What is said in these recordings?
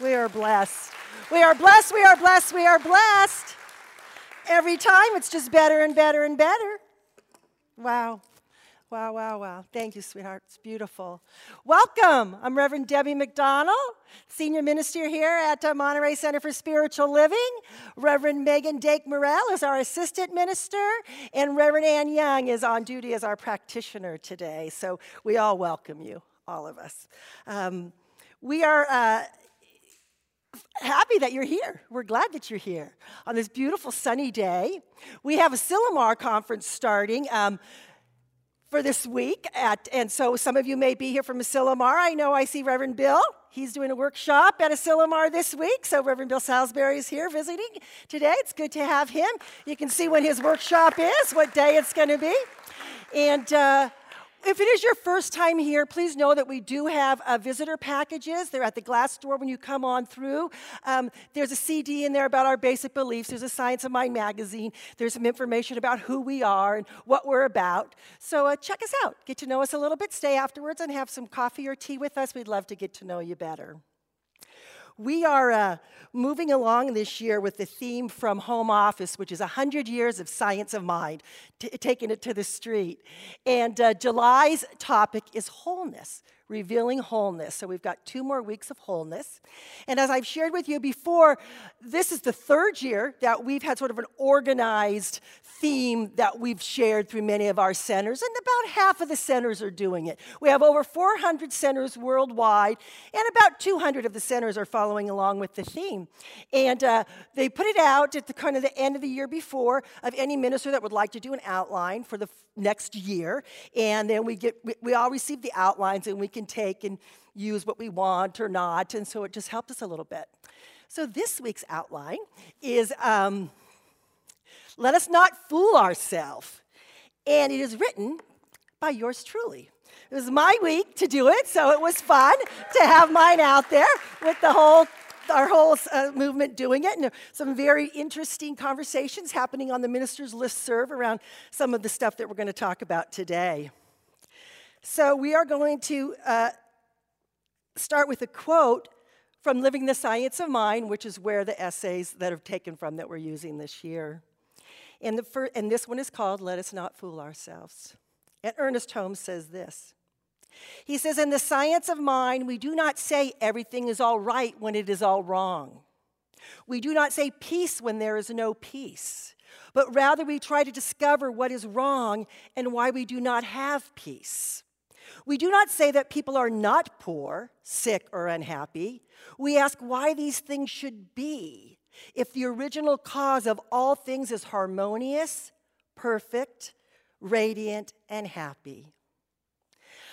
We are blessed. We are blessed. We are blessed. We are blessed. Every time it's just better and better and better. Wow. Wow, wow, wow. Thank you, sweetheart. It's beautiful. Welcome. I'm Reverend Debbie McDonnell, Senior Minister here at uh, Monterey Center for Spiritual Living. Reverend Megan Dake Morell is our Assistant Minister, and Reverend Ann Young is on duty as our practitioner today. So we all welcome you, all of us. Um, we are. Uh, happy that you're here. We're glad that you're here on this beautiful sunny day. We have Asilomar conference starting. Um, for this week, at, and so some of you may be here from Asilomar. I know I see Reverend Bill. He's doing a workshop at Asilomar this week, so Reverend Bill Salisbury is here visiting today. It's good to have him. You can see when his workshop is, what day it's going to be. And uh, if it is your first time here, please know that we do have uh, visitor packages. They're at the glass door when you come on through. Um, there's a CD in there about our basic beliefs. There's a Science of Mind magazine. There's some information about who we are and what we're about. So uh, check us out. Get to know us a little bit. Stay afterwards and have some coffee or tea with us. We'd love to get to know you better. We are uh, moving along this year with the theme from home office, which is 100 years of science of mind, taking it to the street. And uh, July's topic is wholeness revealing wholeness. So we've got two more weeks of wholeness. And as I've shared with you before, this is the third year that we've had sort of an organized theme that we've shared through many of our centers, and about half of the centers are doing it. We have over 400 centers worldwide, and about 200 of the centers are following along with the theme. And uh, they put it out at the kind of the end of the year before of any minister that would like to do an outline for the next year. And then we get we, we all receive the outlines and we can take and use what we want or not. And so it just helped us a little bit. So this week's outline is um, let us not fool ourselves. And it is written by yours truly. It was my week to do it, so it was fun to have mine out there with the whole our whole uh, movement doing it, and some very interesting conversations happening on the ministers' list serve around some of the stuff that we're going to talk about today. So, we are going to uh, start with a quote from Living the Science of Mind, which is where the essays that are taken from that we're using this year. And, the fir- and this one is called Let Us Not Fool Ourselves. And Ernest Holmes says this he says, In the science of mind, we do not say everything is all right when it is all wrong. We do not say peace when there is no peace, but rather we try to discover what is wrong and why we do not have peace. We do not say that people are not poor, sick, or unhappy. We ask why these things should be if the original cause of all things is harmonious, perfect, radiant, and happy.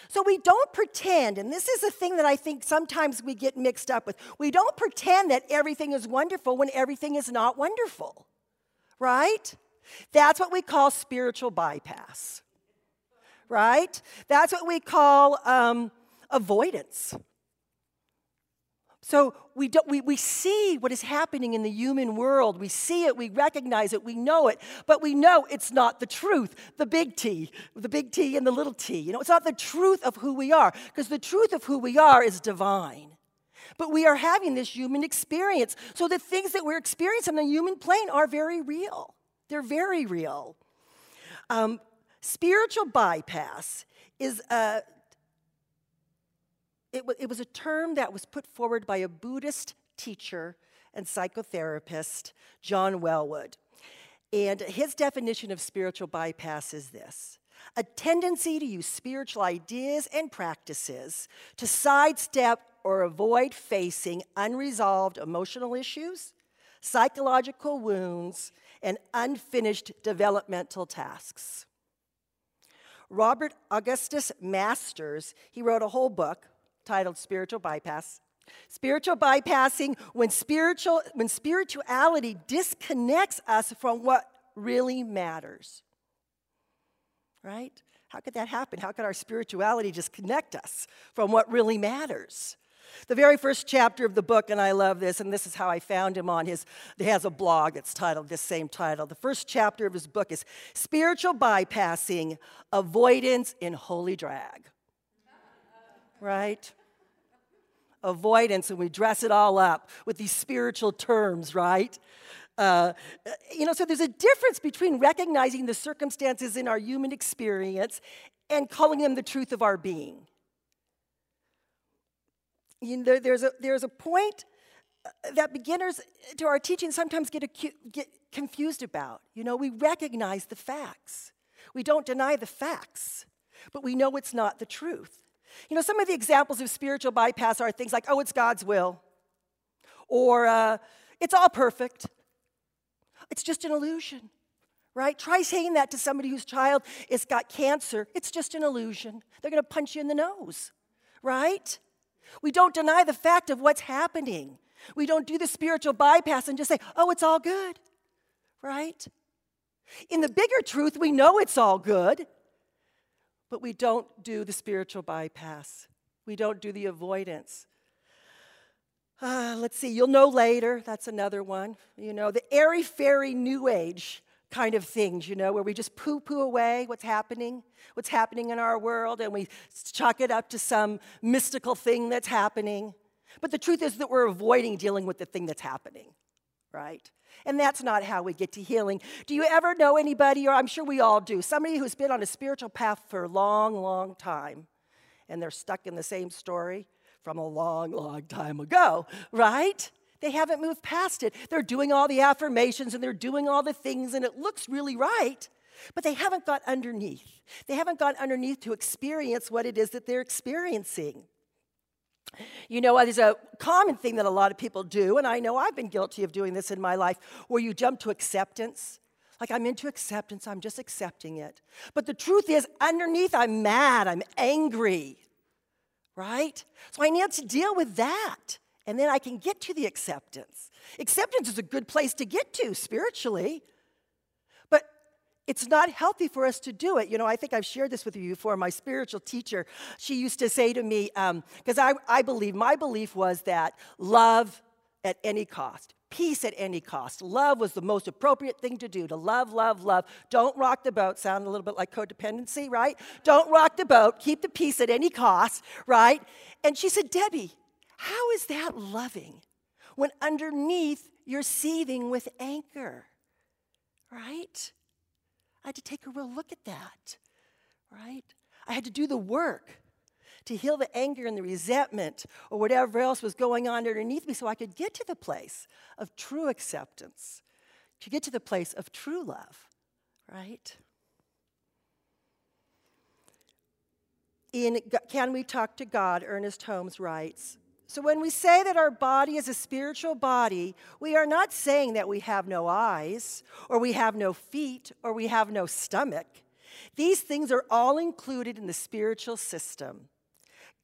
So we don't pretend, and this is a thing that I think sometimes we get mixed up with. We don't pretend that everything is wonderful when everything is not wonderful, right? That's what we call spiritual bypass, right? That's what we call um, avoidance. So we, don't, we, we see what is happening in the human world. We see it, we recognize it, we know it, but we know it's not the truth, the big T, the big T and the little t. You know, it's not the truth of who we are, because the truth of who we are is divine. But we are having this human experience. So the things that we're experiencing on the human plane are very real. They're very real. Um, spiritual bypass is a it, it was a term that was put forward by a Buddhist teacher and psychotherapist, John Welwood. And his definition of spiritual bypass is this a tendency to use spiritual ideas and practices to sidestep or avoid facing unresolved emotional issues, psychological wounds, and unfinished developmental tasks. Robert Augustus Masters, he wrote a whole book titled Spiritual Bypass. Spiritual bypassing when spiritual when spirituality disconnects us from what really matters. Right? How could that happen? How could our spirituality disconnect us from what really matters? The very first chapter of the book, and I love this, and this is how I found him on his, he has a blog that's titled this same title. The first chapter of his book is Spiritual Bypassing Avoidance in Holy Drag right? avoidance, and we dress it all up with these spiritual terms, right? Uh, you know, so there's a difference between recognizing the circumstances in our human experience and calling them the truth of our being. You know, there's, a, there's a point uh, that beginners to our teaching sometimes get, acu- get confused about. You know, we recognize the facts, we don't deny the facts, but we know it's not the truth. You know, some of the examples of spiritual bypass are things like, oh, it's God's will, or uh, it's all perfect. It's just an illusion, right? Try saying that to somebody whose child has got cancer. It's just an illusion. They're going to punch you in the nose, right? We don't deny the fact of what's happening. We don't do the spiritual bypass and just say, oh, it's all good, right? In the bigger truth, we know it's all good but we don't do the spiritual bypass. We don't do the avoidance. Uh, let's see, you'll know later. That's another one. You know, the airy fairy new age kind of things, you know, where we just poo poo away what's happening, what's happening in our world, and we chalk it up to some mystical thing that's happening. But the truth is that we're avoiding dealing with the thing that's happening, right? And that's not how we get to healing. Do you ever know anybody, or I'm sure we all do, somebody who's been on a spiritual path for a long, long time, and they're stuck in the same story from a long, long time ago, right? They haven't moved past it. They're doing all the affirmations and they're doing all the things, and it looks really right, but they haven't got underneath. They haven't got underneath to experience what it is that they're experiencing. You know, there's a common thing that a lot of people do, and I know I've been guilty of doing this in my life, where you jump to acceptance. Like, I'm into acceptance, I'm just accepting it. But the truth is, underneath, I'm mad, I'm angry, right? So I need to deal with that, and then I can get to the acceptance. Acceptance is a good place to get to spiritually but it's not healthy for us to do it. You know, I think I've shared this with you before. My spiritual teacher, she used to say to me, because um, I, I believe, my belief was that love at any cost, peace at any cost. Love was the most appropriate thing to do to love, love, love. Don't rock the boat. Sound a little bit like codependency, right? Don't rock the boat. Keep the peace at any cost, right? And she said, Debbie, how is that loving when underneath you're seething with anger, right? I had to take a real look at that, right? I had to do the work to heal the anger and the resentment or whatever else was going on underneath me so I could get to the place of true acceptance, to get to the place of true love, right? In Can We Talk to God, Ernest Holmes writes So when we say that our body is a spiritual body, we are not saying that we have no eyes, or we have no feet, or we have no stomach. These things are all included in the spiritual system.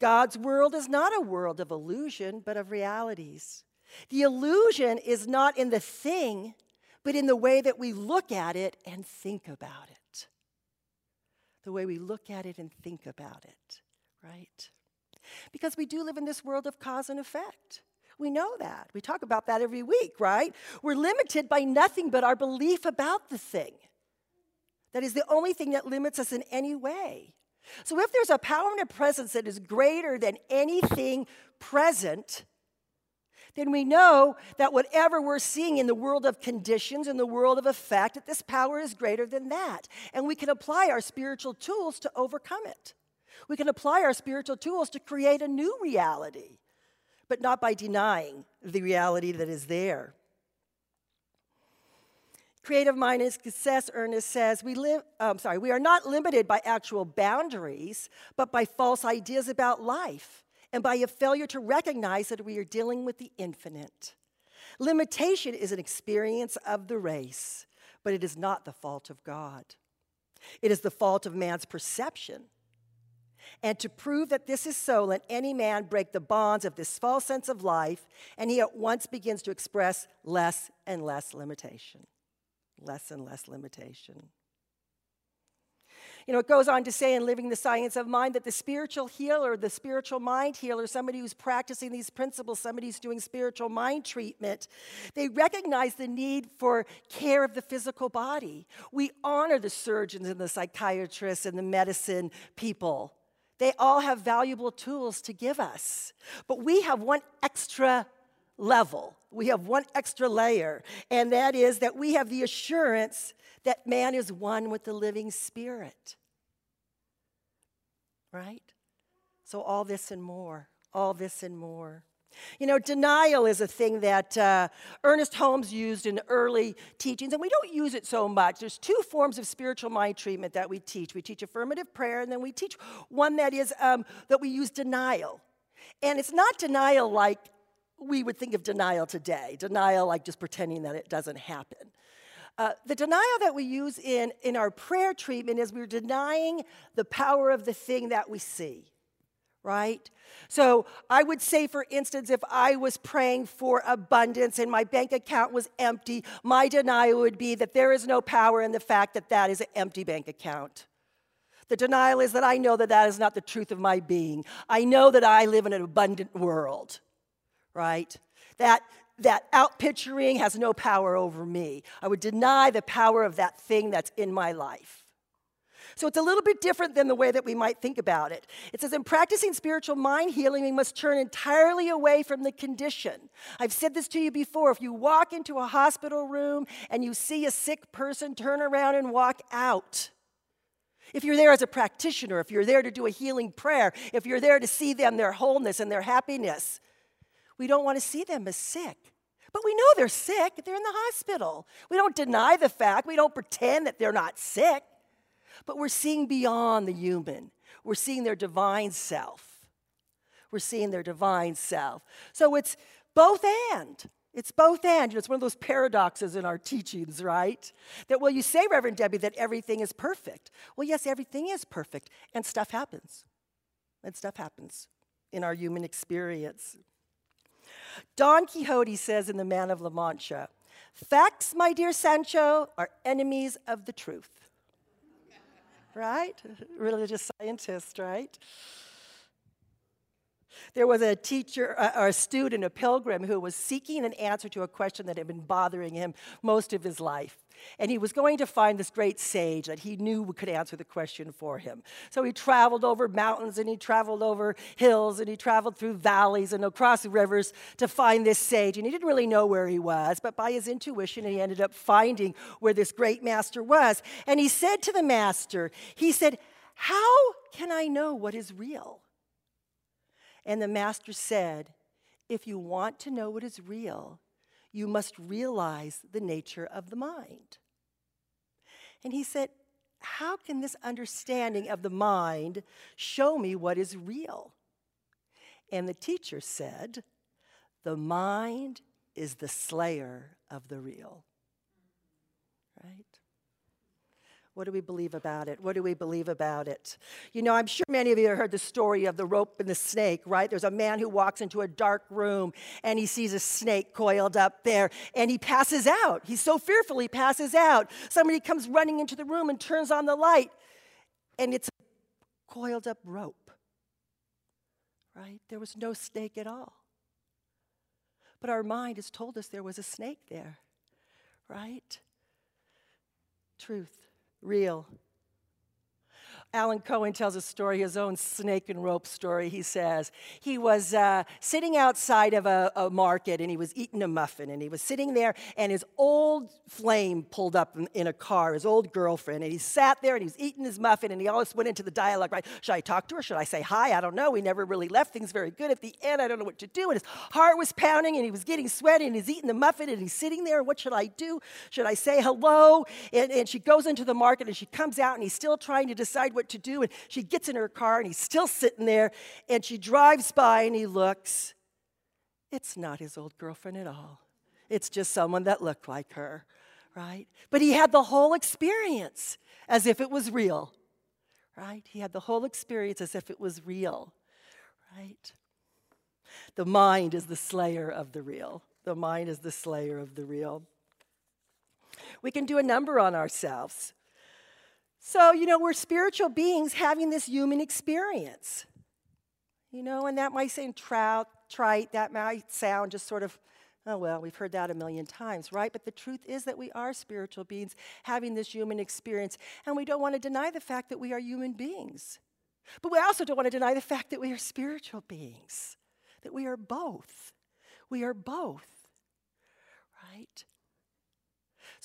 God's world is not a world of illusion, but of realities. The illusion is not in the thing, but in the way that we look at it and think about it. The way we look at it and think about it, right? Because we do live in this world of cause and effect. We know that. We talk about that every week, right? We're limited by nothing but our belief about the thing. That is the only thing that limits us in any way. So if there's a power and a presence that is greater than anything present, then we know that whatever we're seeing in the world of conditions, in the world of effect, that this power is greater than that. And we can apply our spiritual tools to overcome it. We can apply our spiritual tools to create a new reality, but not by denying the reality that is there. Creative Mind and Success, Ernest says, we live, um, sorry, we are not limited by actual boundaries, but by false ideas about life and by a failure to recognize that we are dealing with the infinite. Limitation is an experience of the race, but it is not the fault of God. It is the fault of man's perception. And to prove that this is so, let any man break the bonds of this false sense of life, and he at once begins to express less and less limitation less and less limitation. You know, it goes on to say in Living the Science of Mind that the spiritual healer, the spiritual mind healer, somebody who's practicing these principles, somebody who's doing spiritual mind treatment, they recognize the need for care of the physical body. We honor the surgeons and the psychiatrists and the medicine people They all have valuable tools to give us. But we have one extra level. We have one extra layer, and that is that we have the assurance that man is one with the living spirit. Right? So, all this and more, all this and more. You know, denial is a thing that uh, Ernest Holmes used in early teachings, and we don't use it so much. There's two forms of spiritual mind treatment that we teach. We teach affirmative prayer, and then we teach one that is um, that we use denial. And it's not denial like we would think of denial today, denial like just pretending that it doesn't happen. Uh, the denial that we use in, in our prayer treatment is we're denying the power of the thing that we see right? So I would say, for instance, if I was praying for abundance and my bank account was empty, my denial would be that there is no power in the fact that that is an empty bank account. The denial is that I know that that is not the truth of my being. I know that I live in an abundant world, right? That that outpicturing has no power over me. I would deny the power of that thing that's in my life. So it's a little bit different than the way that we might think about it. It says, in practicing spiritual mind healing, we must turn entirely away from the condition. I've said this to you before. If you walk into a hospital room and you see a sick person, turn around and walk out. If you're there as a practitioner, if you're there to do a healing prayer, if you're there to see them, their wholeness and their happiness, we don't want to see them as sick. But we know they're sick. They're in the hospital. We don't deny the fact. We don't pretend that they're not sick. But we're seeing beyond the human, we're seeing their divine self. We're seeing their divine self. So it's both and. It's both and. You know, it's one of those paradoxes in our teachings, right? That, well, you say, Reverend Debbie, that everything is perfect. Well, yes, everything is perfect, and stuff happens. And stuff happens in our human experience. Don Quixote says in The Man of La Mancha, Facts, my dear Sancho, are enemies of the truth right? Religious scientist, right? There was a teacher uh, or a student, a pilgrim, who was seeking an answer to a question that had been bothering him most of his life. And he was going to find this great sage that he knew could answer the question for him. So he traveled over mountains and he traveled over hills and he traveled through valleys and across rivers to find this sage. And he didn't really know where he was, but by his intuition, he ended up finding where this great master was. And he said to the master, He said, How can I know what is real? And the master said, If you want to know what is real, you must realize the nature of the mind. And he said, How can this understanding of the mind show me what is real? And the teacher said, The mind is the slayer of the real. Right? What do we believe about it? What do we believe about it? You know, I'm sure many of you have heard the story of the rope and the snake, right? There's a man who walks into a dark room and he sees a snake coiled up there and he passes out. He's so fearful he passes out. Somebody comes running into the room and turns on the light and it's a coiled up rope, right? There was no snake at all. But our mind has told us there was a snake there, right? Truth real. Alan Cohen tells a story, his own snake and rope story. He says he was uh, sitting outside of a, a, market and he was eating a muffin. And he was sitting there, and his old flame pulled up in, in, a car, his old girlfriend. And he sat there and he was eating his muffin. And he always went into the dialogue, right? Should I talk to her? Should I say hi? I don't know. We never really left things very good at the end. I don't know what to do. And his heart was pounding and he was getting sweaty and he's eating the muffin and he's sitting there. What should I do? Should I say hello? And, and she goes into the market and she comes out and he's still trying to decide what to do. And she gets in her car and he's still sitting there and she drives by and he looks. It's not his old girlfriend at all. It's just someone that looked like her, right? But he had the whole experience as if it was real, right? He had the whole experience as if it was real, right? The mind is the slayer of the real. The mind is the slayer of the real. We can do a number on ourselves. So, you know, we're spiritual beings having this human experience. You know, and that might seem trout, trite, that might sound just sort of, oh, well, we've heard that a million times, right? But the truth is that we are spiritual beings having this human experience, and we don't want to deny the fact that we are human beings. But we also don't want to deny the fact that we are spiritual beings, that we are both. We are both, right?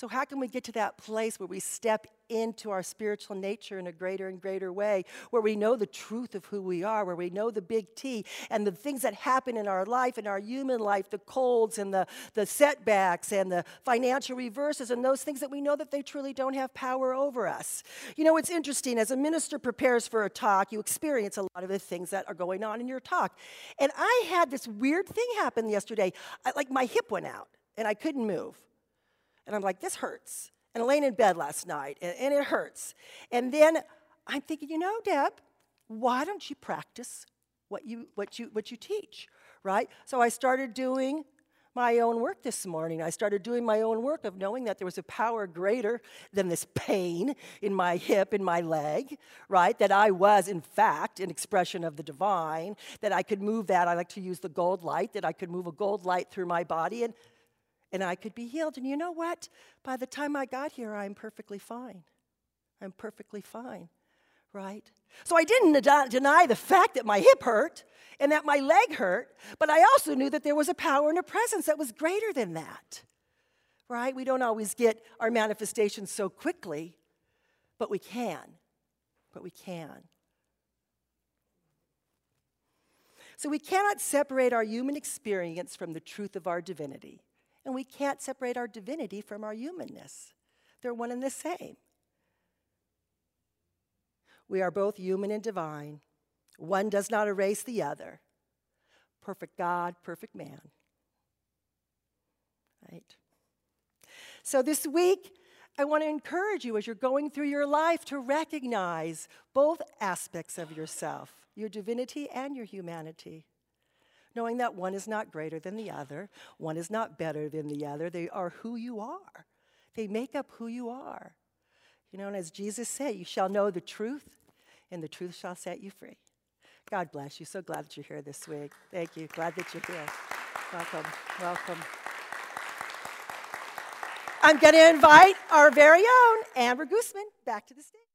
So, how can we get to that place where we step into our spiritual nature in a greater and greater way, where we know the truth of who we are, where we know the big T and the things that happen in our life, in our human life, the colds and the, the setbacks and the financial reverses, and those things that we know that they truly don't have power over us? You know, it's interesting. As a minister prepares for a talk, you experience a lot of the things that are going on in your talk. And I had this weird thing happen yesterday. I, like my hip went out and I couldn't move. And I'm like, this hurts. And I lay in bed last night, and, and it hurts. And then I'm thinking, you know, Deb, why don't you practice what you, what you, what you teach, right? So I started doing my own work this morning. I started doing my own work of knowing that there was a power greater than this pain in my hip, in my leg, right? That I was, in fact, an expression of the divine, that I could move that. I like to use the gold light, that I could move a gold light through my body. And and I could be healed. And you know what? By the time I got here, I'm perfectly fine. I'm perfectly fine, right? So I didn't deny the fact that my hip hurt and that my leg hurt, but I also knew that there was a power and a presence that was greater than that, right? We don't always get our manifestations so quickly, but we can. But we can. So we cannot separate our human experience from the truth of our divinity. And we can't separate our divinity from our humanness, they're one and the same. We are both human and divine. One does not erase the other. Perfect God, perfect man. Right? So this week, I want to encourage you as you're going through your life to recognize both aspects of yourself your divinity and your humanity knowing that one is not greater than the other, one is not better than the other. They are who you are, they make up who you are. You know, and as Jesus said, you shall know the truth, and the truth shall set you free. God bless you. So glad that you're here this week. Thank you. Glad that you're here. Welcome. Welcome. I'm going to invite our very own Amber Guzman back to the stage.